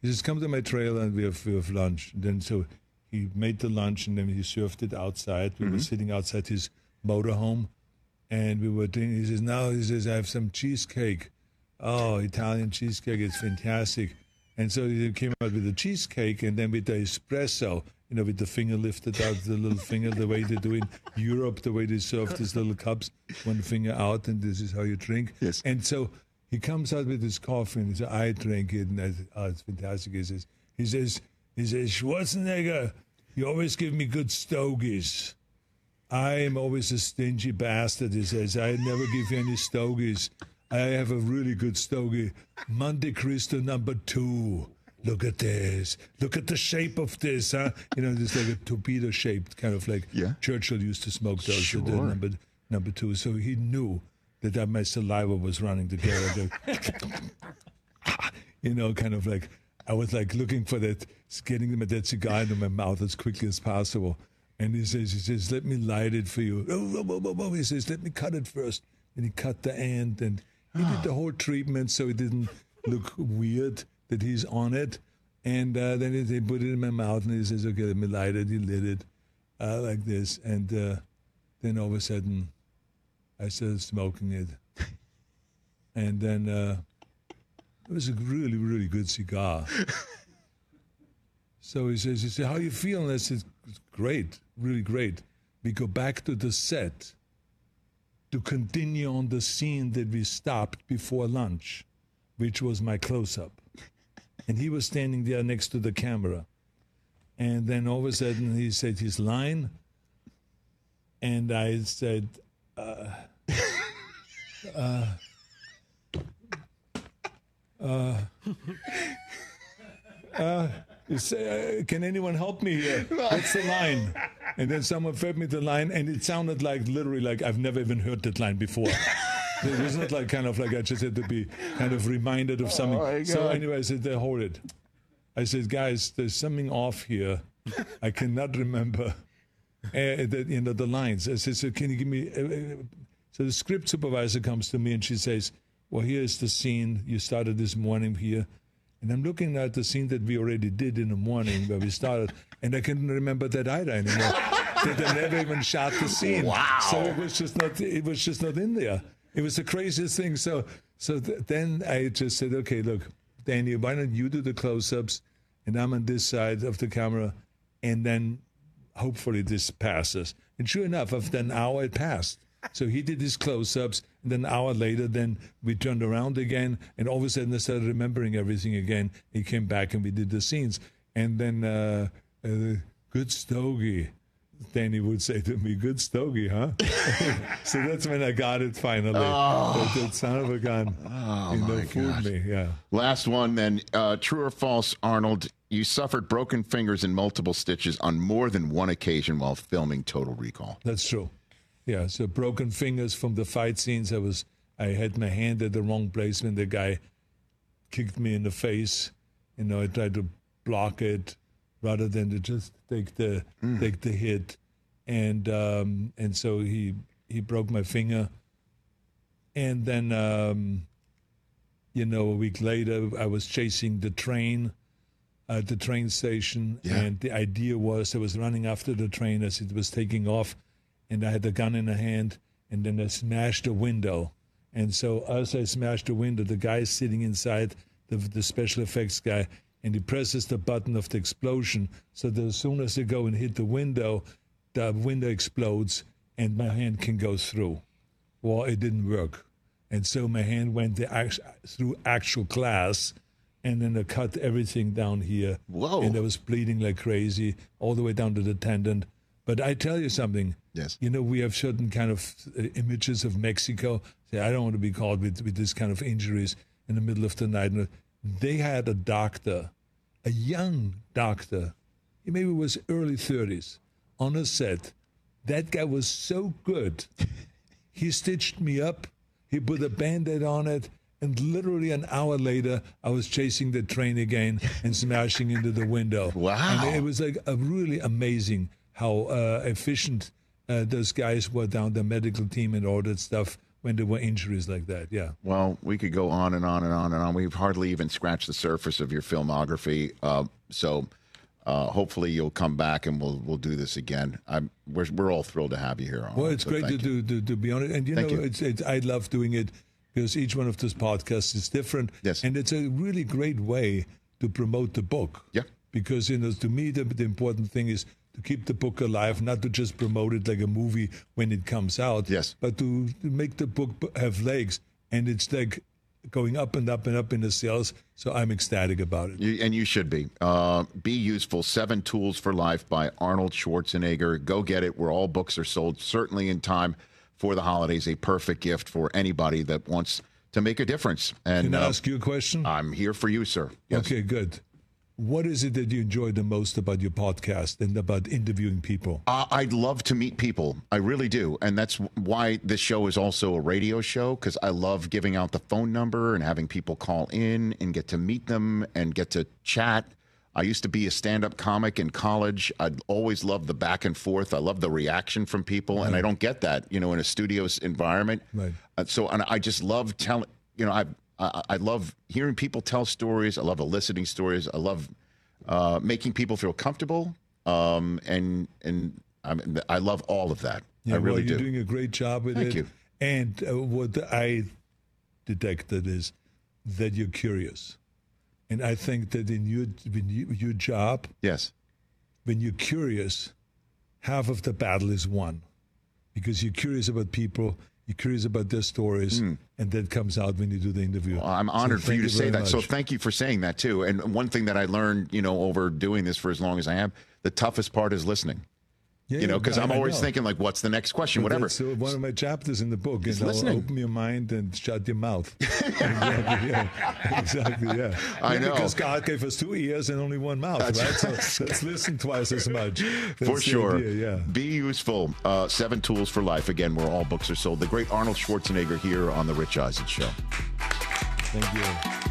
He says, come to my trailer and we have, we have lunch. And then so he made the lunch and then he served it outside. We were sitting outside his motorhome and we were doing, he says, now he says, I have some cheesecake. Oh, Italian cheesecake is fantastic. And so he came out with the cheesecake and then with the espresso, you know, with the finger lifted out, the little finger, the way they do in Europe, the way they serve these little cups, one finger out, and this is how you drink. Yes. And so he comes out with his coffee and he says, I drink it. And I said, oh, it's fantastic. He says, he says, he says, Schwarzenegger, you always give me good stogies. I am always a stingy bastard, he says. I never give you any stogies. I have a really good stogie. Monte Cristo number two. Look at this. Look at the shape of this, huh? You know, it's like a torpedo shaped, kind of like Yeah. Churchill used to smoke those. so the Sure. number, number two. So he knew that, that my saliva was running together. you know, kind of like I was like looking for that, getting that cigar into my mouth as quickly as possible. And he says, he says, let me light it for you. Oh. He says, let me cut it first. And he cut the end and he did ah. the whole treatment so it didn't look weird that he's on it. And uh, then they put it in my mouth and he says, okay, let me light it. He lit it uh, like this. And uh, then all of a sudden, I started smoking it. And then uh, it was a really, really good cigar. so he says, he said, how you feeling? I said, great, really great. We go back to the set to continue on the scene that we stopped before lunch, which was my close-up. And he was standing there next to the camera. And then all of a sudden he said his line. And I said, uh, uh, uh, uh, say, uh, can anyone help me here? What's the line? And then someone fed me the line, and it sounded like literally like I've never even heard that line before. It was not like kind of like I just had to be kind of reminded of something. my so anyway, I said, "There, hold it." I said, "Guys, there's something off here. I cannot remember." uh, the, you know the lines. I said, "So can you give me?" Uh, so the script supervisor comes to me and she says, "Well, here's the scene you started this morning here." And I'm looking at the scene that we already did in the morning where we started, and I couldn't remember that either anymore. that they never even shot the scene. Wow! So it was just not. It was just not in there. It was the craziest thing. So so th- then I just said, okay, look, Danny, why don't you do the close-ups, and I'm on this side of the camera, and then hopefully this passes. And sure enough, after an hour, it passed. So he did his close-ups, and then an hour later, then we turned around again, and all of a sudden I started remembering everything again. He came back, and we did the scenes, and then uh, uh, good stogie. Danny would say to me, "Good stogie, huh?" so that's when I got it finally. Oh. That, that son of a gun, you know, fooled me. Yeah. Last one, then. Uh, true or false, Arnold? You suffered broken fingers and multiple stitches on more than one occasion while filming Total Recall. That's true. Yeah, so broken fingers from the fight scenes. I was I had my hand at the wrong place when the guy kicked me in the face. You know, I tried to block it rather than to just take the take the hit, and um, and so he he broke my finger, and then um, you know a week later I was chasing the train at the train station, Yeah. and the idea was I was running after the train as it was taking off, and I had the gun in a hand, and then I smashed a window. And so as I smashed the window, the guy sitting inside, the, the special effects guy, and he presses the button of the explosion so that as soon as I go and hit the window, the window explodes and my hand can go through. Well, it didn't work. And so my hand went the act- through actual glass, and then I cut everything down here. Whoa. And I was bleeding like crazy, all the way down to the tendon. But I tell you something. Yes. You know, we have certain kind of uh, images of Mexico. Say, I don't want to be caught with, with this kind of injuries in the middle of the night. They had a doctor, a young doctor, he maybe was early 30s, on a set. That guy was so good. He stitched me up. He put a band-aid on it. And literally an hour later, I was chasing the train again and smashing into the window. Wow. And it was like a really amazing how uh, efficient uh, those guys were down the medical team and all that stuff when there were injuries like that. Yeah. Well, we could go on and on and on and on. We've hardly even scratched the surface of your filmography. Uh, so uh, hopefully you'll come back and we'll we'll do this again. I'm, we're, we're all thrilled to have you here. Well, it's so great to, do, to, to be on it. And, you Thank know, you. It's, it's, I love doing it because each one of those podcasts is different. Yes. And it's a really great way to promote the book. Yeah. Because, you know, to me, the, the important thing is to keep the book alive, not to just promote it like a movie when it comes out. Yes. But to, to make the book have legs. And it's like going up and up and up in the sales. So I'm ecstatic about it. You, and you should be. Uh, be useful. Seven Tools for Life by Arnold Schwarzenegger. Go get it where all books are sold. Certainly in time for the holidays, a perfect gift for anybody that wants to make a difference. And Can I uh, ask you a question? I'm here for you, sir. Yes. Okay, good. What is it that you enjoy the most about your podcast and about interviewing people? Uh, I'd love to meet people. I really do. And that's why this show is also a radio show because I love giving out the phone number and having people call in and get to meet them and get to chat. I used to be a stand up comic in college. I'd always loved the back and forth. I love the reaction from people. And I don't get that, you know, in a studio environment. Right. Uh, so and I just love telling, you know, I, I I love hearing people tell stories. I love eliciting stories. I love uh, making people feel comfortable. Um, and and I, mean, I love all of that. Yeah, I really well, you're do. doing a great job with it. Thank it. you. And uh, what I detected is that you're curious, and I think that in your in you, your job, yes. when you're curious, half of the battle is won, because you're curious about people, you're curious about their stories, hmm. and that comes out when you do the interview. Well, I'm So honored for you to say very that. So thank you for saying that too. And one thing that I learned, you know, over doing this for as long as I am, the toughest part is listening. Yeah, you know, because I'm always thinking like, what's the next question? But Whatever. That's uh, one of my chapters in the book. is know. Open your mind and shut your mouth. exactly, yeah. Exactly, yeah. I Yeah, know. Because God gave us two ears and only one mouth, That's- right? So let's listen twice as much. for That's the sure. idea, yeah. Be useful. Uh, seven tools for life. Again, where all books are sold. The great Arnold Schwarzenegger here on the Rich Eisen Show. Thank you.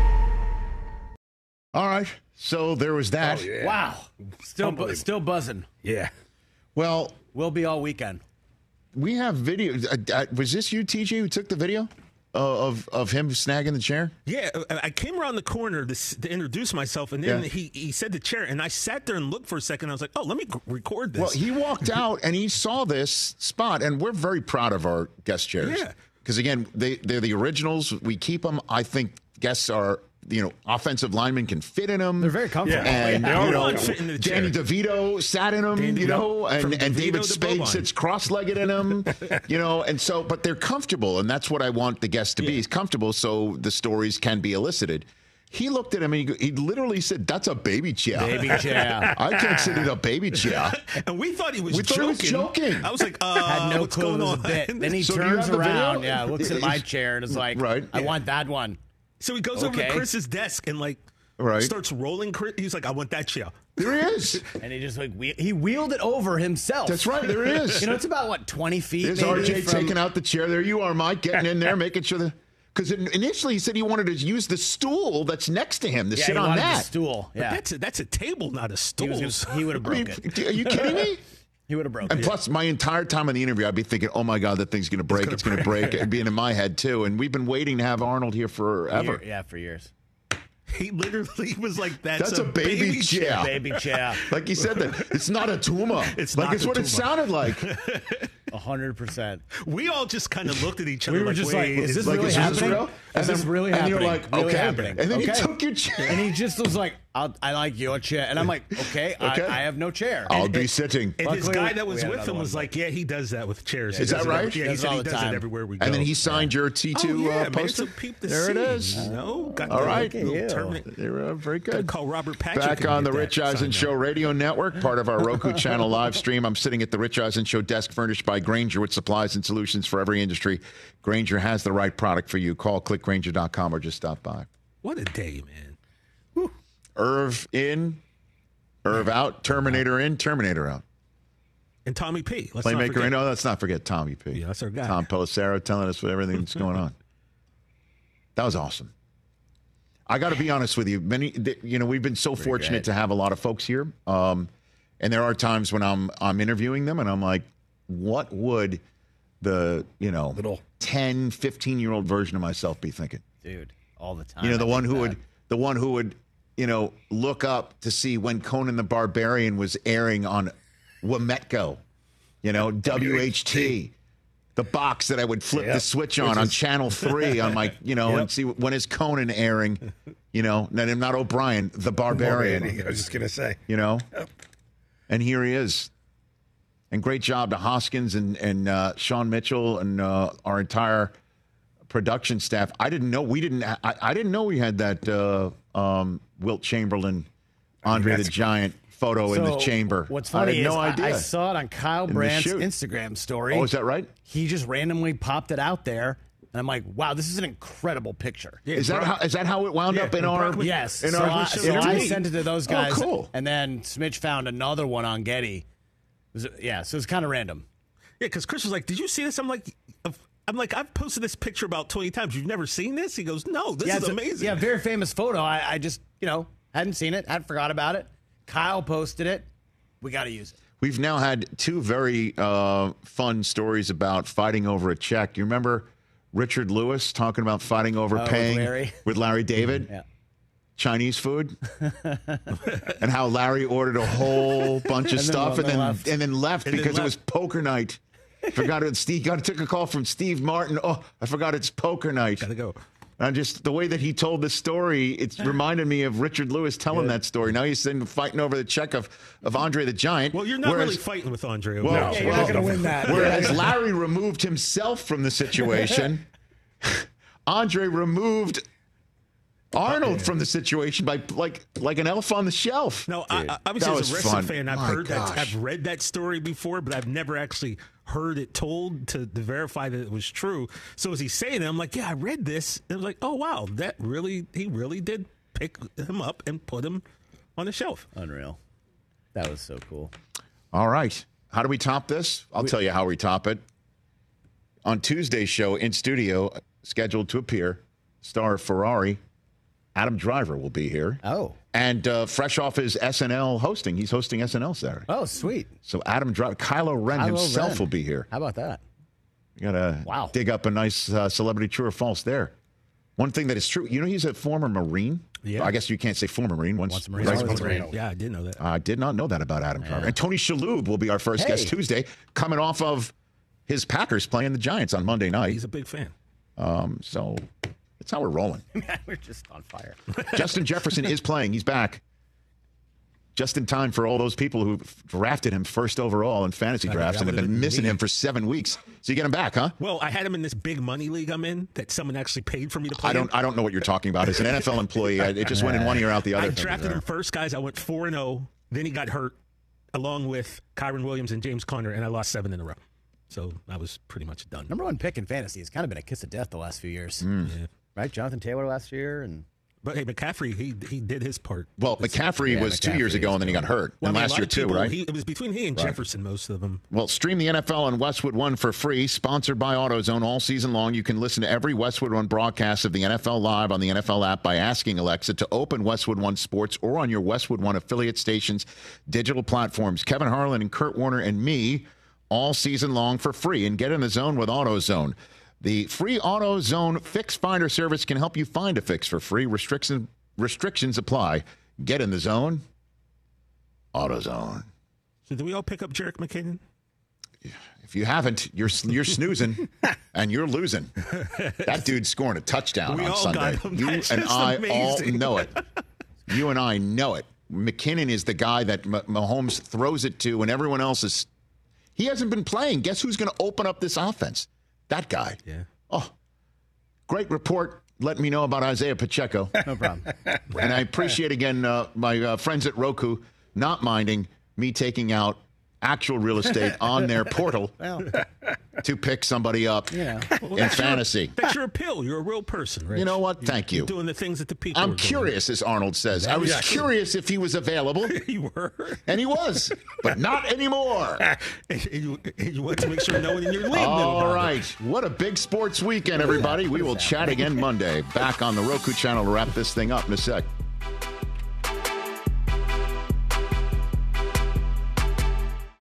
All right. So there was that. Wow. Still, bu- still buzzing. Yeah. Well, we'll be all weekend. we have video. Uh, uh, was this you, TJ, who took the video uh, of of him snagging the chair? Yeah, uh, I came around the corner to, s- to introduce myself, and then Yeah. he, he said the chair, and I sat there and looked for a second. I was like, oh, let me g- record this. Well, he walked out and he saw this spot, and we're very proud of our guest chairs. Yeah. Because again, they they're the originals. We keep them. I think guests are. You know, offensive linemen can fit in them. They're very comfortable. And Yeah. you know, in the. Danny DeVito sat in them. Danny you know, DeVito. And, and David Spade sits cross-legged in them. you know, and so, but they're comfortable, and that's what I want the guests to be. He's comfortable, so the stories can be elicited. He looked at him and he, he literally said, "That's a baby chair." Baby chair. I can't sit in a baby chair. and we thought he was We thought he joking. was joking. I was like, uh, Had no what's clue going it was on? a bit. Then he So turns have the video? around, yeah, looks at my chair and is like, Right. I Yeah. want that one. So he goes over to Chris's desk and like Right. starts rolling. Chris, he's like, I want that chair. There he is. And he just like wheel, he wheeled it over himself. That's right. There he is. You know, it's about what twenty feet. There's maybe RJ from- taking out the chair. There you are, Mike, getting in there, making sure the. Because initially he said he wanted to use the stool that's next to him to Yeah, sit he on wanted the that. stool. But Yeah, that's a, that's a table, not a he, stool. was gonna- he would have I mean, it. are you kidding me? He would have broke And it. plus, my entire time in the interview, I'd be thinking, "Oh my God, that thing's going to break! It's going to break!" It'd be in my head too. And we've been waiting to have Arnold here forever. Year- yeah, for years. he literally was like, that's, That's a baby chair. Baby chair, Like he said that it's not a tumor. It's like not it's a what it sounded like. hundred percent. We all just kind of looked at each other We were like, just like, is this like, really is this happening? real? Is And this then- really and happening? you're like, Really okay. happening. And then okay. you took your chair. And he just was like, I'll, I like your chair. And I'm like, okay, Okay. I, I have no chair. I'll be sitting. And his Luckily, guy that was with him was like, yeah, he does that with chairs. He Is that right? Yeah, Does he it said all he the does time. it everywhere we go. And then he signed your T2 Oh, yeah, uh, man, poster. so peep the there it scene, is. You know, got All the little They were uh, very Gotta good. call Robert Patrick. Back on the Rich Eisen signed Show radio network, part of our Roku channel live stream. I'm sitting at the Rich Eisen Show desk furnished by Grainger with supplies and solutions for every industry. Grainger has the right product for you. Call clickgranger.com or just stop by. What a day, man. Irv in, Irv out, Terminator in, Terminator out. And Tommy P. Let's not Playmaker forget. in. Oh, let's not forget Tommy P. Yeah, that's our guy. Tom Pelissero telling us what everything that's going on. That was awesome. I got to be honest with you. Many, you know, we've been so fortunate to have a lot of folks here, um, and there are times when I'm I'm interviewing them, and I'm like, what would the you know Little. 10, 15 year old version of myself be thinking? Dude, all the time. You know, the I one who that. would the one who would you know look up to see when Conan the Barbarian was airing on Wometco, you know WHT, the box that I would flip the switch on on Channel Three on my you know and see when is Conan airing, you know, not, not O'Brien, the Barbarian, I was just gonna say. you know, and here he is. And great job to Hoskins and and uh, Sean Mitchell and uh, our entire production staff. I didn't know we didn't. I, I didn't know we had that uh, um, Wilt Chamberlain, Andre the Giant photo in the chamber. What's I funny had no is I- idea. I, saw it on Kyle the Brandt's. Instagram story. oh, is that right? He just randomly popped it out there, and I'm like, wow, this is an incredible picture. Yeah, Is that how is that how it wound Yeah, up in our? Was- Yes. In so our I, show so I sent it to those Oh, guys. cool. And then Smitch found another one on Getty. It was, yeah, so it's kind of random. Yeah, because Chris was like, "Did you see this?" I'm like, "I'm like, I've posted this picture about 20 times. You've never seen this?" He goes, "No, this yeah, is it's a- amazing." yeah, very famous photo. I, I just, you know, hadn't seen it, had forgot about it. Kyle posted it. We got to use it. We've now had two very uh, fun stories about fighting over a check. You remember Richard Lewis talking about fighting over Oh, with paying Larry? with Larry David? Yeah. Chinese food, and how Larry ordered a whole bunch of And then- stuff and then then left. and then left And then because it was poker night. Forgot it. Steve got took a call from Steve Martin. Oh, I forgot it's poker night. Gotta go. And just the way that he told the story, it reminded me of Richard Lewis telling that story. Now he's sitting fighting over the check of, of Andre the Giant. Well, you're not whereas- really fighting with Andre. over well, there. you're not gonna win that. Whereas Larry removed himself from the situation, Andre removed Arnold from the situation by like like an elf on the shelf. No, I, I, obviously as a wrestling fun. fan, I've My heard that. I've read that story before, but I've never actually heard it told to, to verify that it was true. So as he's saying it, I'm like, yeah, I read this. And I was like, oh wow, that really he really did pick him up and put him on the shelf. Unreal. That was so cool. All right. How do we top this? I'll tell you how we top it. On Tuesday's show in studio, scheduled to appear, star Ferrari, Adam Driver will be here. Oh. And uh, fresh off his SNL hosting, he's hosting SNL Saturday. Oh, sweet. So Adam Driver, Kylo Ren Kylo himself Ren. will be here. How about that? You gotta Wow. dig up a nice uh, celebrity true or false there. One thing that is true, you know, he's a former Marine. Yeah. I guess you can't say former Marine. Once, Once a Marine, right? a Marine. Yeah, I did know that. I did not know that about Adam Driver. And Tony Shalhoub will be our first guest Tuesday, coming off of his Packers playing the Giants on Monday night. He's a big fan. Um, so that's how we're rolling. We're just on fire. Justin Jefferson is playing. He's back. Just in time for all those people who drafted him first overall in fantasy I- drafts and have been been missing me. him for seven weeks. So you get him back, huh? Well, I had him in this big money league I'm in that someone actually paid for me to play. I don't. in. I don't know what you're talking about. As an NFL employee, I, it just went in one ear out the other. I drafted him first, guys. I went four and zero. Then he got hurt, along with Kyren Williams and James Conner, and I lost seven in a row. So I was pretty much done. Number one pick in fantasy has kind of been a kiss of death the last few years. Hmm. Yeah. Right? Jonathan Taylor last year and But hey, McCaffrey, he he did his part. Well, McCaffrey yeah, was two years ago, and then he got hurt. Well, and I mean, last year of too, people- right? He, it was between he and Jefferson, most of them. Well, stream the NFL on Westwood One for free, sponsored by AutoZone all season long. You can listen to every Westwood One broadcast of the NFL live on the NFL app by asking Alexa to open Westwood One Sports or on your Westwood One affiliate stations, digital platforms. Kevin Harlan and Kurt Warner and me all season long for free and get in the zone with AutoZone. The free AutoZone Fix Finder service can help you find a fix for free. Restrictions restrictions apply. Get in the zone. AutoZone. So did we all pick up Jerick McKinnon? If you haven't, you're you're snoozing and you're losing. That dude's scoring a touchdown We on Sunday. You That's and I amazing. all know it. You and I know it. McKinnon is the guy that Mahomes throws it to, and everyone else is. He hasn't been playing. Guess who's going to open up this offense? That guy. Yeah. Oh, great report. Let me know about Isaiah Pacheco. no problem. And I appreciate again uh, my uh, friends at Roku not minding me taking out actual real estate on their portal well, to pick somebody up you know. in fantasy. That's your appeal. You're a real person, right? You know what? Thank you. You're doing the things that the people. I'm are doing. curious, as Arnold says. I was Exactly. curious if he was available, you were. and he was, but not anymore. and, you, and you want to make sure no one in your league knew All about right. it. What a big sports weekend, everybody. We will chat again Monday. Back on the Roku channel to wrap this thing up in a sec.